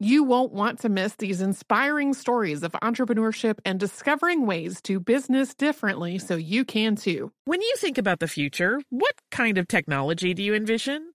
You won't want to miss these inspiring stories of entrepreneurship and discovering ways to business differently so you can too. When you think about the future, what kind of technology do you envision?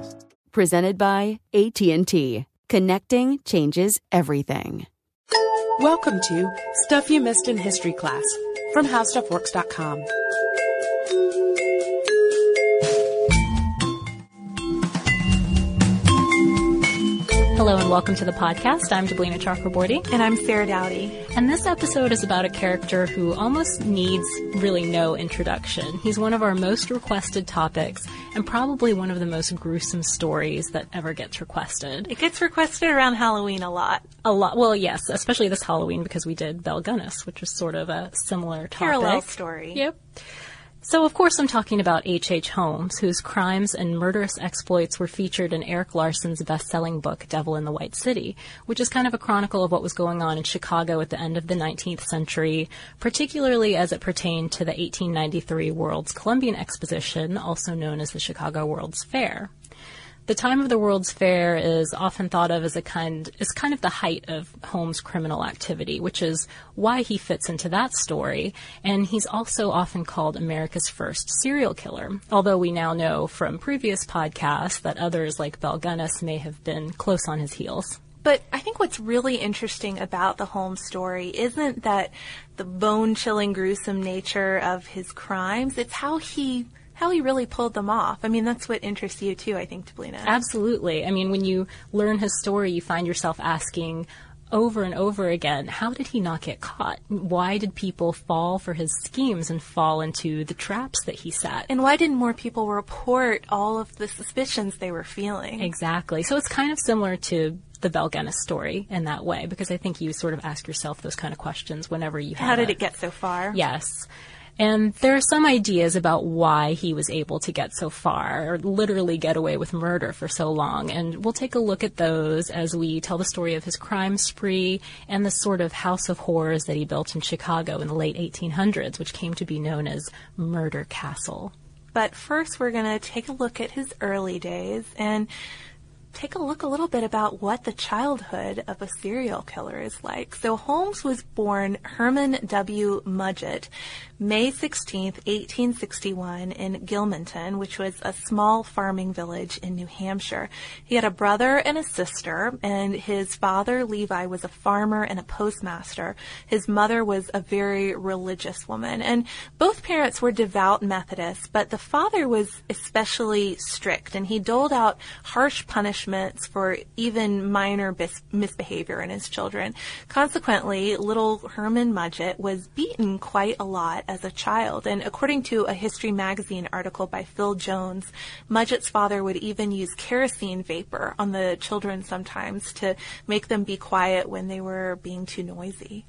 presented by AT&T. Connecting changes everything. Welcome to Stuff You Missed in History class from HowStuffWorks.com. Hello and welcome to the podcast. I'm Deblina Chakraborty. And I'm Sarah Dowdy. And this episode is about a character who almost needs really no introduction. He's one of our most requested topics and probably one of the most gruesome stories that ever gets requested. It gets requested around Halloween a lot. A lot. Well, yes, especially this Halloween because we did Belle Gunness, which was sort of a similar topic. Parallel story. Yep. So, of course, I'm talking about H.H. H. Holmes, whose crimes and murderous exploits were featured in Erik Larson's best-selling book, Devil in the White City, which is kind of a chronicle of what was going on in Chicago at the end of the 19th century, particularly as it pertained to the 1893 World's Columbian Exposition, also known as the Chicago World's Fair. The time of the World's Fair is often thought of as a kind is kind of the height of Holmes' criminal activity, which is why he fits into that story. And he's also often called America's first serial killer, although we now know from previous podcasts that others like Belle Gunness may have been close on his heels. But I think what's really interesting about the Holmes story isn't that the bone chilling, gruesome nature of his crimes, it's how he how he really pulled them off. I mean, that's what interests you too, I think, Deblina. Absolutely. I mean, when you learn his story, you find yourself asking over and over again, how did he not get caught? Why did people fall for his schemes and fall into the traps that he set? And why didn't more people report all of the suspicions they were feeling? Exactly. So it's kind of similar to the Gunness story in that way, because I think you sort of ask yourself those kind of questions whenever you have. How did a, it get so far? Yes. And there are some ideas about why he was able to get so far, or literally get away with murder for so long. And we'll take a look at those as we tell the story of his crime spree and the sort of house of horrors that he built in Chicago in the late 1800s, which came to be known as Murder Castle. But first, we're going to take a look at his early days and take a look a little bit about what the childhood of a serial killer is like. So Holmes was born Herman W. Mudgett, May 16, 1861 in Gilmanton, which was a small farming village in New Hampshire. He had a brother and a sister, and his father, Levi, was a farmer and a postmaster. His mother was a very religious woman, and both parents were devout Methodists, but the father was especially strict, and he doled out harsh punishments for even minor bis- misbehavior in his children. Consequently, little Herman Mudgett was beaten quite a lot as a child, and according to a History Magazine article by Phil Jones, Mudgett's father would even use kerosene vapor on the children sometimes to make them be quiet when they were being too noisy.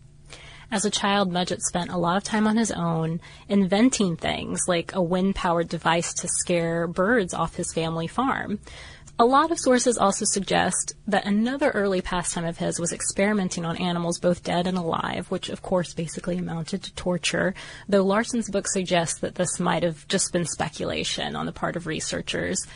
As a child, Mudgett spent a lot of time on his own inventing things like a wind powered device to scare birds off his family farm. A lot of sources also suggest that another early pastime of his was experimenting on animals both dead and alive, which of course basically amounted to torture, though Larson's book suggests that this might have just been speculation on the part of researchers.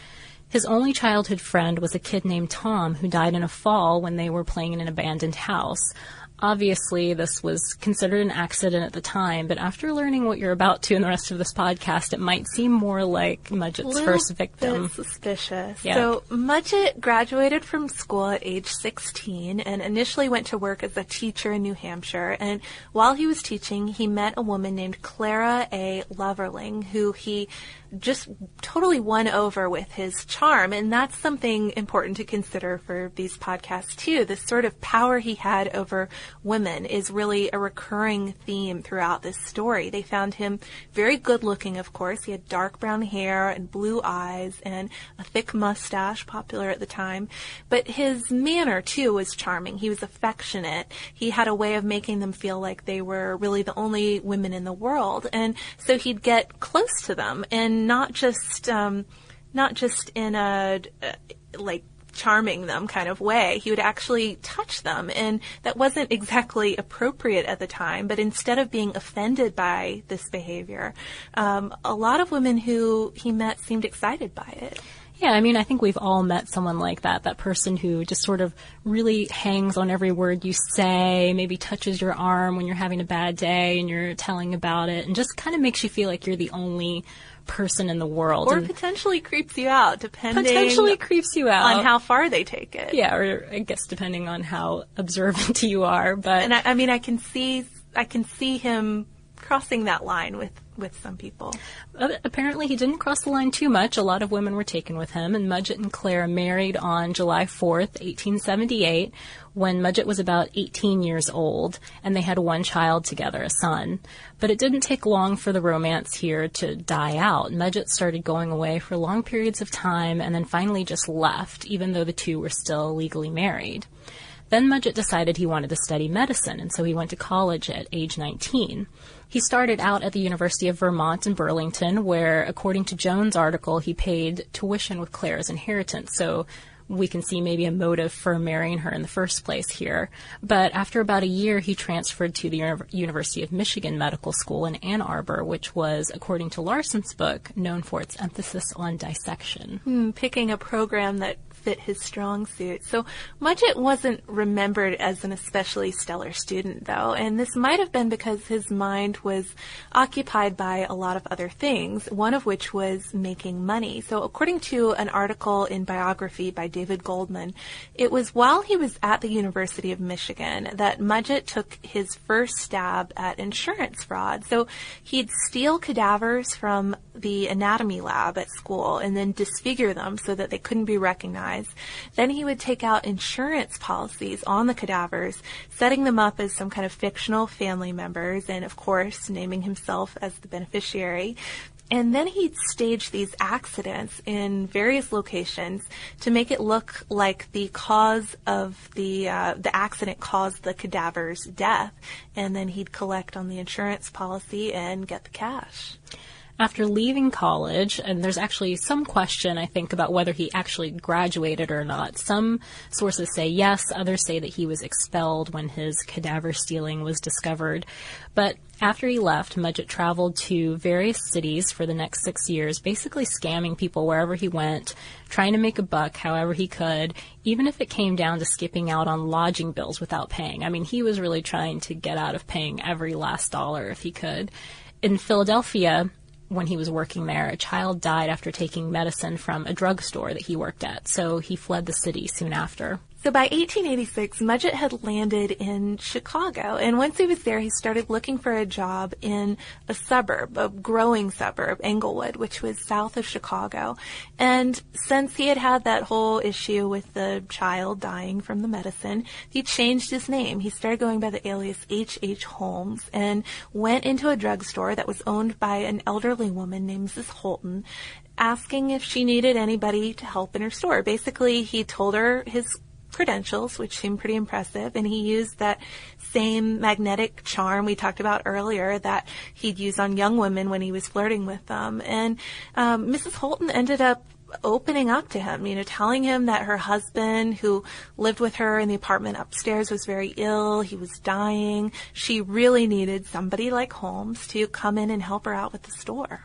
His only childhood friend was a kid named Tom who died in a fall when they were playing in an abandoned house. Obviously, this was considered an accident at the time, but after learning what you're about to in the rest of this podcast, it might seem more like Mudgett's first victim. bit suspicious. So Mudgett graduated from school at age 16 and initially went to work as a teacher in New Hampshire. And while he was teaching, he met a woman named Clara A. Lovering, who he just totally won over with his charm. And that's something important to consider for these podcasts too. This sort of power he had over women is really a recurring theme throughout this story. They found him very good looking, of course. He had dark brown hair and blue eyes and a thick mustache, popular at the time. But his manner too was charming. He was affectionate. He had a way of making them feel like they were really the only women in the world. And so he'd get close to them and not just, um, not just in a, uh, like, charming them kind of way. He would actually touch them, and that wasn't exactly appropriate at the time. But instead of being offended by this behavior, um, a lot of women who he met seemed excited by it. Yeah, I mean, I think we've all met someone like that, that person who just sort of really hangs on every word you say, maybe touches your arm when you're having a bad day and you're telling about it, and just kind of makes you feel like you're the only person in the world. Or and potentially creeps you out, depending potentially creeps you out. on how far they take it. yeah, or I guess depending on how observant you are, but And I, I mean, I can see, I can see him crossing that line with with some people. Apparently, he didn't cross the line too much. A lot of women were taken with him, and Mudgett and Clara married on July 4th, 1878, when Mudgett was about 18 years old, and they had one child together, a son. But it didn't take long for the romance here to die out. Mudgett started going away for long periods of time, and then finally just left, even though the two were still legally married. Then Mudgett decided he wanted to study medicine, and so he went to college at age 19. He started out at the University of Vermont in Burlington, where, according to Jones' article, he paid tuition with Clara's inheritance. So we can see maybe a motive for marrying her in the first place here. But after about a year, he transferred to the Uni- University of Michigan Medical School in Ann Arbor, which was, according to Larson's book, known for its emphasis on dissection. Hmm, picking a program that fit his strong suit. So Mudgett wasn't remembered as an especially stellar student, though, and this might have been because his mind was occupied by a lot of other things, one of which was making money. So according to an article in biography by David Goldman, it was while he was at the University of Michigan that Mudgett took his first stab at insurance fraud. So he'd steal cadavers from the anatomy lab at school and then disfigure them so that they couldn't be recognized. Then he would take out insurance policies on the cadavers, setting them up as some kind of fictional family members and of course naming himself as the beneficiary. And then he'd stage these accidents in various locations to make it look like the cause of the uh, the accident caused the cadaver's death, and then he'd collect on the insurance policy and get the cash. After leaving college, and there's actually some question, I think, about whether he actually graduated or not. Some sources say yes, others say that he was expelled when his cadaver stealing was discovered. But after he left, Mudgett traveled to various cities for the next six years, basically scamming people wherever he went, trying to make a buck however he could, even if it came down to skipping out on lodging bills without paying. I mean, he was really trying to get out of paying every last dollar if he could. In Philadelphia, when he was working there, a child died after taking medicine from a drugstore that he worked at, so he fled the city soon after. So by 1886, Mudgett had landed in Chicago, and once he was there, he started looking for a job in a suburb, a growing suburb, Englewood, which was south of Chicago. And since he had had that whole issue with the child dying from the medicine, he changed his name. He started going by the alias H. H. Holmes and went into a drugstore that was owned by an elderly woman named Mrs. Holton asking if she needed anybody to help in her store. Basically, he told her his credentials, which seemed pretty impressive, and he used that same magnetic charm we talked about earlier that he'd use on young women when he was flirting with them. And um, Mrs. Holton ended up opening up to him, you know, telling him that her husband, who lived with her in the apartment upstairs, was very ill. He was dying. She really needed somebody like Holmes to come in and help her out with the store.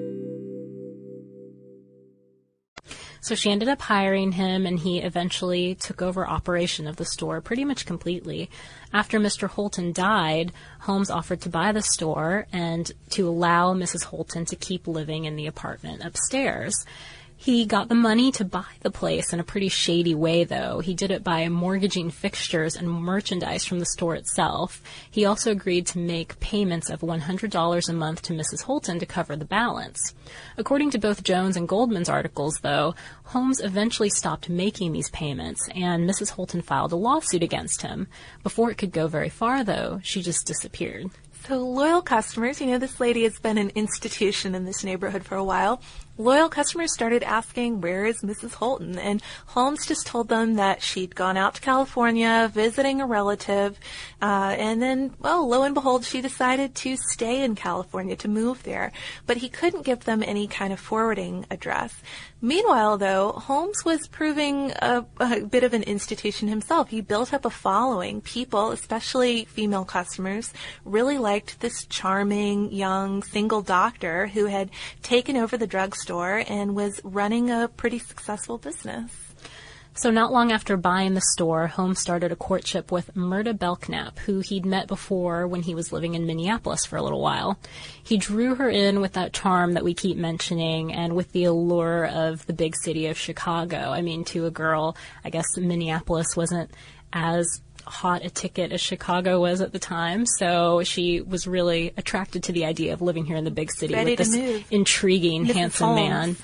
So she ended up hiring him, and he eventually took over operation of the store pretty much completely. After Mr. Holton died, Holmes offered to buy the store and to allow Mrs. Holton to keep living in the apartment upstairs. He got the money to buy the place in a pretty shady way, though. He did it by mortgaging fixtures and merchandise from the store itself. He also agreed to make payments of $100 a month to Mrs. Holton to cover the balance. According to both Jones and Goldman's articles, though, Holmes eventually stopped making these payments, and Mrs. Holton filed a lawsuit against him. Before it could go very far, though, she just disappeared. So loyal customers, you know, this lady has been an institution in this neighborhood for a while. Loyal customers started asking, where is Mrs. Holton? And Holmes just told them that she'd gone out to California visiting a relative. Uh, and then, well, lo and behold, she decided to stay in California, to move there. But he couldn't give them any kind of forwarding address. Meanwhile, though, Holmes was proving a, a, bit of an institution himself. He built up a following. People, especially female customers, really liked this charming, young, single doctor who had taken over the drugstore and was running a pretty successful business. So not long after buying the store, Holmes started a courtship with Myrta Belknap, who he'd met before when he was living in Minneapolis for a little while. He drew her in with that charm that we keep mentioning and with the allure of the big city of Chicago. I mean, to a girl, I guess Minneapolis wasn't as hot a ticket as Chicago was at the time, so she was really attracted to the idea of living here in the big city Ready with this move. intriguing, handsome man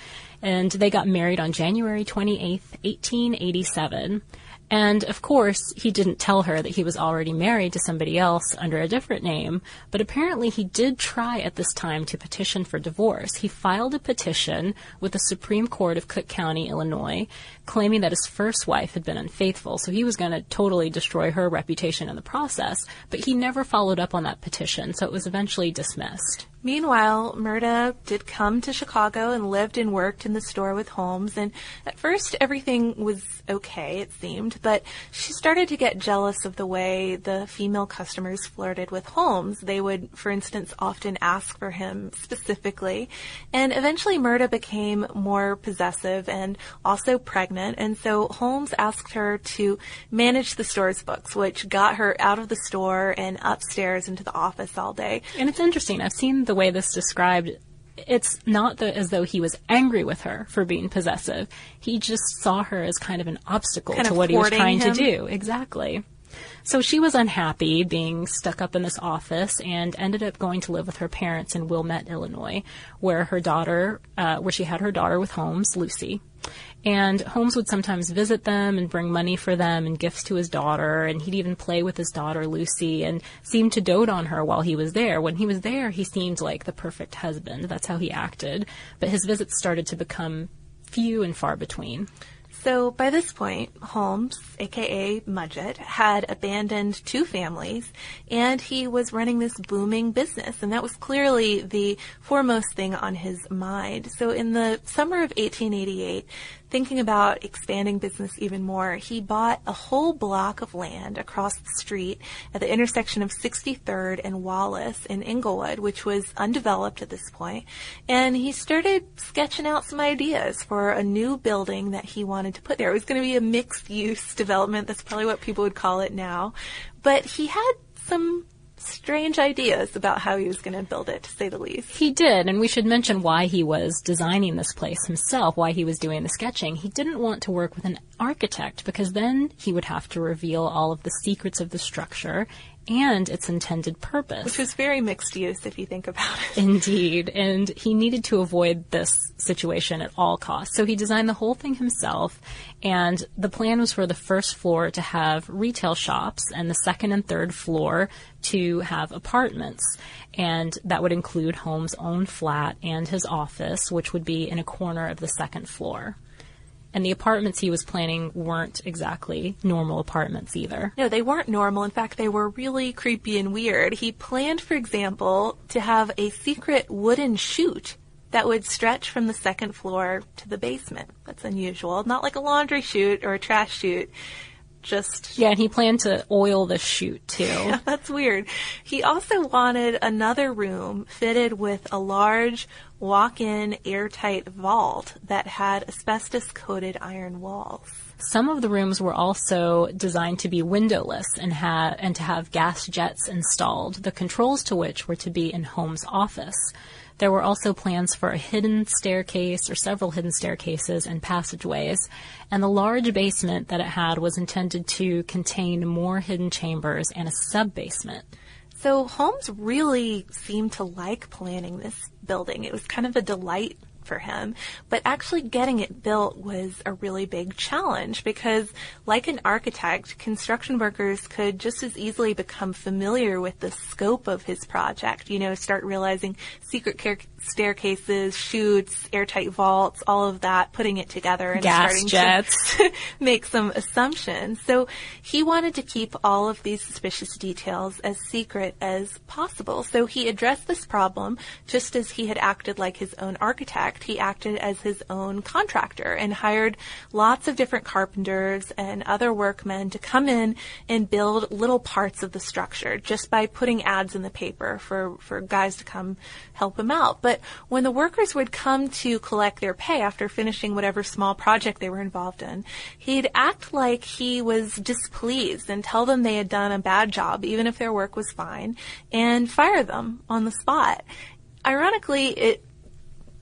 and they got married on January 28th, 1887. And of course, he didn't tell her that he was already married to somebody else under a different name, but apparently he did try at this time to petition for divorce. He filed a petition with the Supreme Court of Cook County, Illinois, claiming that his first wife had been unfaithful, so he was going to totally destroy her reputation in the process, but he never followed up on that petition, so it was eventually dismissed. Meanwhile, Myrta did come to Chicago and lived and worked in the store with Holmes. And at first, everything was okay, it seemed, but she started to get jealous of the way the female customers flirted with Holmes. They would, for instance, often ask for him specifically. And eventually, Myrta became more possessive and also pregnant. And so Holmes asked her to manage the store's books, which got her out of the store and upstairs into the office all day. And it's interesting. I've seen the way this described. It's not the, as though he was angry with her for being possessive. He just saw her as kind of an obstacle Kind to what he was trying him. to do. Exactly. So she was unhappy being stuck up in this office and ended up going to live with her parents in Wilmette, Illinois, where her daughter, uh, where she had her daughter with Holmes, Lucy. And Holmes would sometimes visit them and bring money for them and gifts to his daughter, and he'd even play with his daughter Lucy and seemed to dote on her while he was there. When he was there, he seemed like the perfect husband. That's how he acted. But his visits started to become few and far between. So by this point, Holmes, aka Mudgett, had abandoned two families and he was running this booming business and that was clearly the foremost thing on his mind. So in the summer of 1888, thinking about expanding business even more, he bought a whole block of land across the street at the intersection of 63rd and Wallace in Englewood, which was undeveloped at this point. And he started sketching out some ideas for a new building that he wanted to put there. It was going to be a mixed use development. That's probably what people would call it now. But he had some strange ideas about how he was going to build it, to say the least. He did, and we should mention why he was designing this place himself, why he was doing the sketching. He didn't want to work with an architect because then he would have to reveal all of the secrets of the structure and its intended purpose. Which was very mixed use if you think about it. Indeed, and he needed to avoid this situation at all costs. So he designed the whole thing himself, and the plan was for the first floor to have retail shops and the second and third floor to have apartments. And that would include Holmes' own flat and his office, which would be in a corner of the second floor. And the apartments he was planning weren't exactly normal apartments either. No, they weren't normal. In fact, they were really creepy and weird. He planned, for example, to have a secret wooden chute that would stretch from the second floor to the basement. That's unusual. Not like a laundry chute or a trash chute. Just Yeah, and he planned to oil the chute too. Yeah, that's weird. He also wanted another room fitted with a large walk-in airtight vault that had asbestos-coated iron walls. Some of the rooms were also designed to be windowless and ha- and to have gas jets installed, the controls to which were to be in Holmes' office. There were also plans for a hidden staircase or several hidden staircases and passageways, and the large basement that it had was intended to contain more hidden chambers and a sub-basement. So Holmes really seemed to like planning this building. It was kind of a delight for him, but actually getting it built was a really big challenge because like an architect, construction workers could just as easily become familiar with the scope of his project, you know, start realizing secret car- staircases, chutes, airtight vaults, all of that, putting it together and Gas starting jets. to make some assumptions. So he wanted to keep all of these suspicious details as secret as possible. So he addressed this problem just as he had acted like his own architect. He acted as his own contractor and hired lots of different carpenters and other workmen to come in and build little parts of the structure just by putting ads in the paper for, for guys to come help him out. But when the workers would come to collect their pay after finishing whatever small project they were involved in, he'd act like he was displeased and tell them they had done a bad job, even if their work was fine, and fire them on the spot. Ironically, it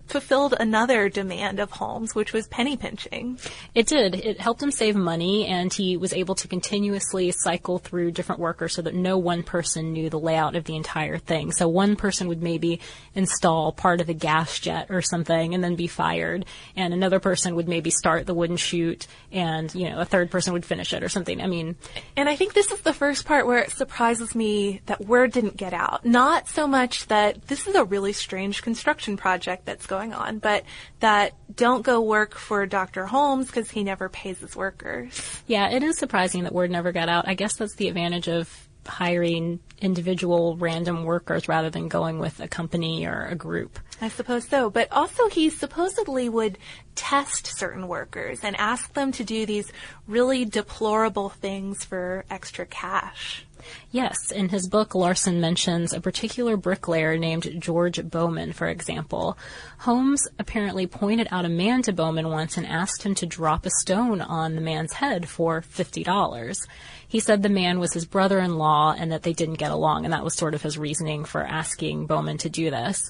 fulfilled another demand of Holmes, which was penny pinching. It did. It helped him save money, and he was able to continuously cycle through different workers so that no one person knew the layout of the entire thing. So one person would maybe install part of the gas jet or something and then be fired, and another person would maybe start the wooden chute, and, you know, a third person would finish it or something. I mean, And I think this is the first part where it surprises me that word didn't get out. Not so much that this is a really strange construction project that's going on, but that don't go work for Dr. Holmes because he never pays his workers. yeah, it is surprising that word never got out. I guess that's the advantage of hiring individual random workers rather than going with a company or a group. I suppose so. But also, he supposedly would test certain workers and ask them to do these really deplorable things for extra cash. Yes, in his book, Larson mentions a particular bricklayer named George Bowman, for example. Holmes apparently pointed out a man to Bowman once and asked him to drop a stone on the man's head for $50. He said the man was his brother-in-law and that they didn't get along, and that was sort of his reasoning for asking Bowman to do this.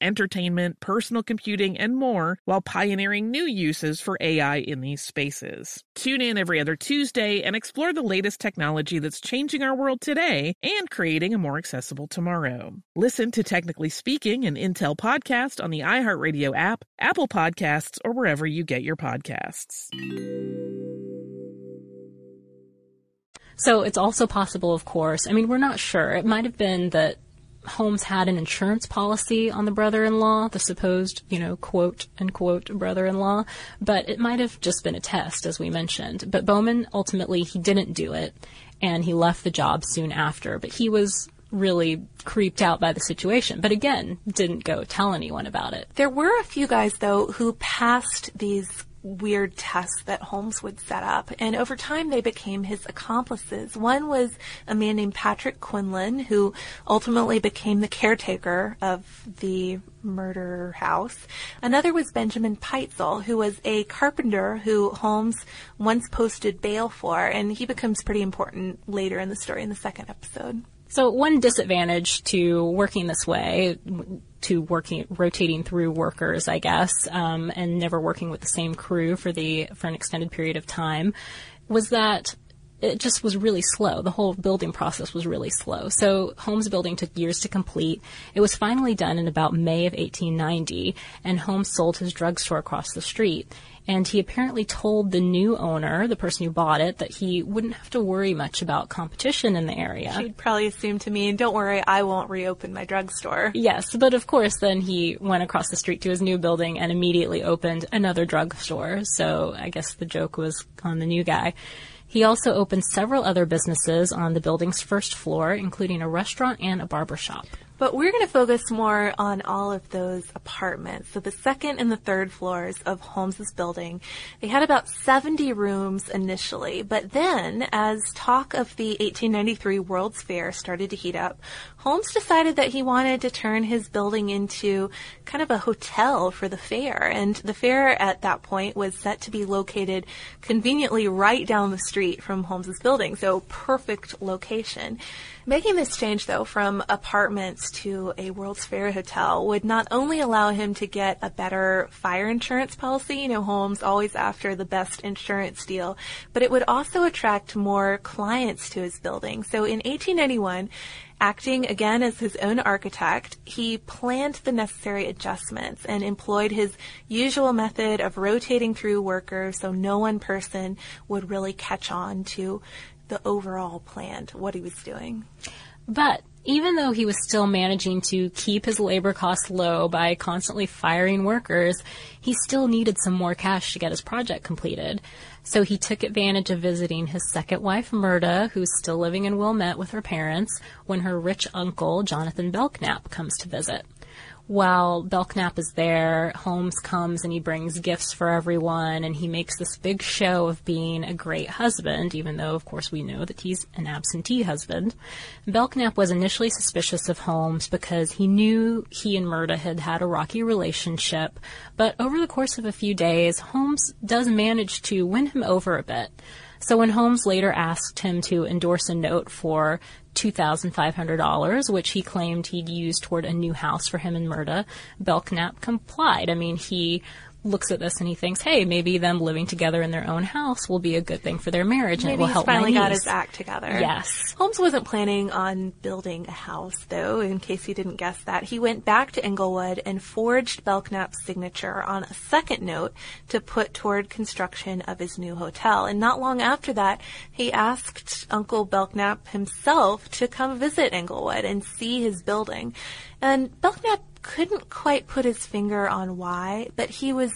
entertainment, personal computing, and more while pioneering new uses for AI in these spaces. Tune in every other Tuesday and explore the latest technology that's changing our world today and creating a more accessible tomorrow. Listen to Technically Speaking, an Intel podcast on the iHeartRadio app, Apple Podcasts, or wherever you get your podcasts. So it's also possible, of course. I mean, we're not sure. It might have been that Holmes had an insurance policy on the brother-in-law, the supposed, you know, quote unquote brother-in-law, but it might have just been a test, as we mentioned. But Bowman ultimately he didn't do it, and he left the job soon after. But he was really creeped out by the situation, but again, didn't go tell anyone about it. There were a few guys though who passed these weird tests that Holmes would set up. And over time, they became his accomplices. One was a man named Patrick Quinlan, who ultimately became the caretaker of the murder house. Another was Benjamin Pitezel, who was a carpenter who Holmes once posted bail for, and he becomes pretty important later in the story in the second episode. So one disadvantage to working this way, to working rotating through workers, I guess, um, and never working with the same crew for the for an extended period of time, was that it just was really slow. The whole building process was really slow. So Holmes building took years to complete. It was finally done in about May of 1890, and Holmes sold his drugstore across the street and he apparently told the new owner, the person who bought it, that he wouldn't have to worry much about competition in the area. She'd probably assume to me, don't worry, I won't reopen my drugstore. Yes, but of course then he went across the street to his new building and immediately opened another drugstore. So I guess the joke was on the new guy. He also opened several other businesses on the building's first floor, including a restaurant and a barber shop. But we're going to focus more on all of those apartments. So the second and the third floors of Holmes's building, they had about 70 rooms initially. But then, as talk of the 1893 World's Fair started to heat up, Holmes decided that he wanted to turn his building into kind of a hotel for the fair. And the fair at that point was set to be located conveniently right down the street from Holmes's building. So perfect location. Making this change, though, from apartments to a World's Fair hotel would not only allow him to get a better fire insurance policy, you know, Holmes always after the best insurance deal, but it would also attract more clients to his building. So in 1891, acting again as his own architect, he planned the necessary adjustments and employed his usual method of rotating through workers so no one person would really catch on to the overall plan, what he was doing. But even though he was still managing to keep his labor costs low by constantly firing workers, he still needed some more cash to get his project completed. So he took advantage of visiting his second wife, Myrta, who's still living in Wilmette with her parents, when her rich uncle, Jonathan Belknap, comes to visit while Belknap is there, Holmes comes and he brings gifts for everyone and he makes this big show of being a great husband, even though, of course, we know that he's an absentee husband. Belknap was initially suspicious of Holmes because he knew he and Myrta had had a rocky relationship, but over the course of a few days, Holmes does manage to win him over a bit. So when Holmes later asked him to endorse a note for $2,500, which he claimed he'd use toward a new house for him and Myrta, Belknap complied. I mean, he looks at this and he thinks, hey, maybe them living together in their own house will be a good thing for their marriage maybe and it will help finally got his act together. Yes. Holmes wasn't planning on building a house, though, in case you didn't guess that. He went back to Englewood and forged Belknap's signature on a second note to put toward construction of his new hotel. And not long after that, he asked Uncle Belknap himself to come visit Englewood and see his building. And Belknap couldn't quite put his finger on why, but he was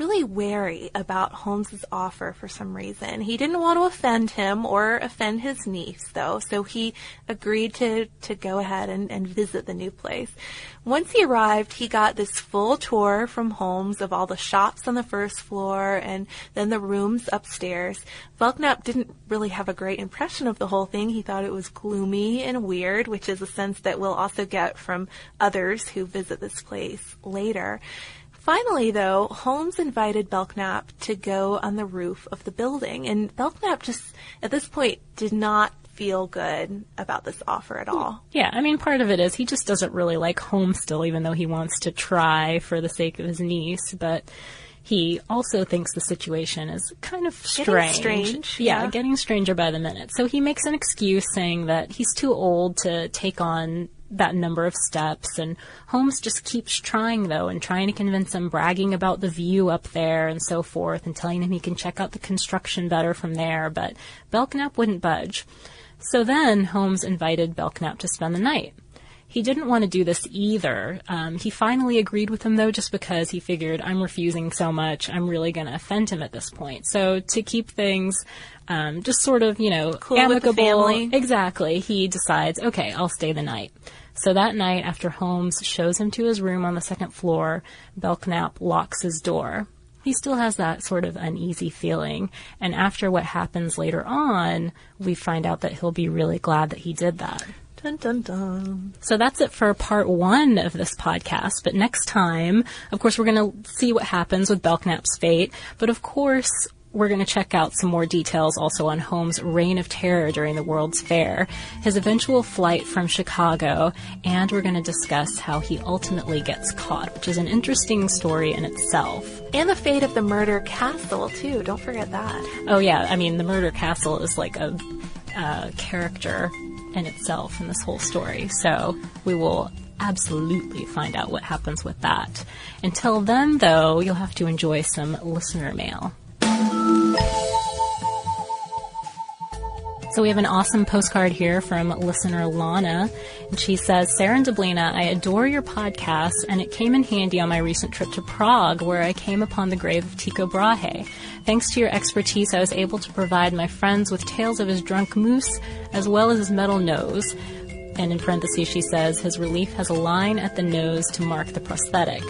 really wary about Holmes's offer for some reason. He didn't want to offend him or offend his niece, though, so he agreed to, to go ahead and, and visit the new place. Once he arrived, he got this full tour from Holmes of all the shops on the first floor and then the rooms upstairs. Belknap didn't really have a great impression of the whole thing. He thought it was gloomy and weird, which is a sense that we'll also get from others who visit this place later. Finally, though, Holmes invited Belknap to go on the roof of the building, and Belknap just, at this point, did not feel good about this offer at all. Yeah, I mean, part of it is he just doesn't really like Holmes still, even though he wants to try for the sake of his niece, but he also thinks the situation is kind of strange. strange, yeah, yeah. getting stranger by the minute. So he makes an excuse saying that he's too old to take on that number of steps and Holmes just keeps trying though and trying to convince him bragging about the view up there and so forth and telling him he can check out the construction better from there but Belknap wouldn't budge. So then Holmes invited Belknap to spend the night. He didn't want to do this either. Um, he finally agreed with him though, just because he figured I'm refusing so much, I'm really going to offend him at this point. So to keep things um, just sort of, you know, Cool amicable, exactly, he decides, okay, I'll stay the night. So that night, after Holmes shows him to his room on the second floor, Belknap locks his door. He still has that sort of uneasy feeling, and after what happens later on, we find out that he'll be really glad that he did that. Dun dun dun. So that's it for part one of this podcast. But next time, of course, we're going to see what happens with Belknap's fate. But of course, we're going to check out some more details also on Holmes' reign of terror during the World's Fair, his eventual flight from Chicago, and we're going to discuss how he ultimately gets caught, which is an interesting story in itself. And the fate of the murder castle, too. Don't forget that. Oh yeah, I mean, the Murder Castle is like a, a character in itself in this whole story. So we will absolutely find out what happens with that. Until then, though, you'll have to enjoy some listener mail. So we have an awesome postcard here from listener Lana, and she says, Sarah and Deblina, I adore your podcast, and it came in handy on my recent trip to Prague, where I came upon the grave of Tycho Brahe. Thanks to your expertise, I was able to provide my friends with tales of his drunk moose, as well as his metal nose. And in parentheses, she says, his relief has a line at the nose to mark the prosthetic.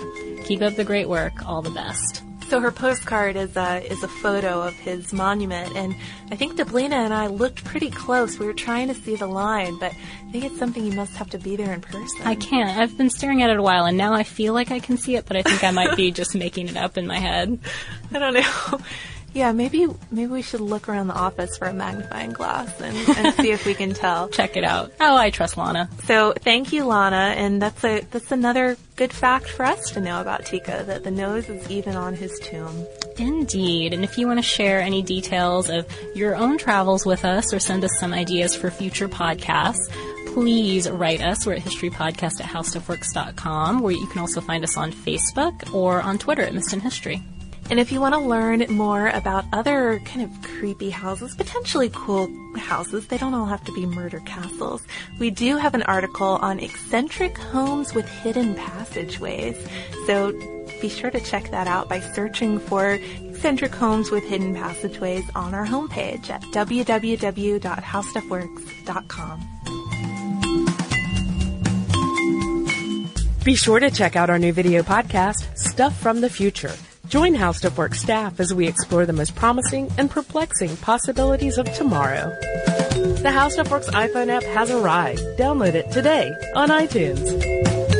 Keep up the great work. All the best. So her postcard is a is a photo of his monument, and I think Deblina and I looked pretty close. We were trying to see the line, but I think it's something you must have to be there in person. I can't. I've been staring at it a while, and now I feel like I can see it, but I think I might be just making it up in my head. I don't know. Yeah, maybe maybe we should look around the office for a magnifying glass and, and see if we can tell. Check it out. Oh, I trust Lana. So thank you, Lana, and that's a that's another good fact for us to know about Tycho that the nose is even on his tomb. Indeed. And if you want to share any details of your own travels with us or send us some ideas for future podcasts, please write us. We're at historypodcast at howstuffworks.com, where you can also find us on Facebook or on Twitter at Missed in History. And if you want to learn more about other kind of creepy houses, potentially cool houses, they don't all have to be murder castles, we do have an article on eccentric homes with hidden passageways. So be sure to check that out by searching for eccentric homes with hidden passageways on our homepage at www.howstuffworks.com. Be sure to check out our new video podcast, Stuff from the Future. Join How Stuff Works staff as we explore the most promising and perplexing possibilities of tomorrow. The How Stuff Works iPhone app has arrived. Download it today on iTunes.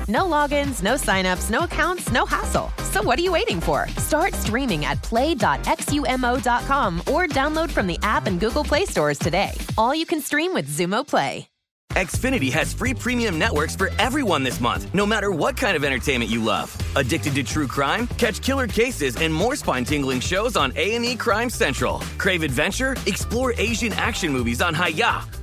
No logins, no signups, no accounts, no hassle. So what are you waiting for? Start streaming at play.xumo.com or download from the app and Google Play stores today. All you can stream with Xumo Play. Xfinity has free premium networks for everyone this month, no matter what kind of entertainment you love. Addicted to true crime? Catch killer cases and more spine-tingling shows on A&E Crime Central. Crave adventure? Explore Asian action movies on Hi-YAH.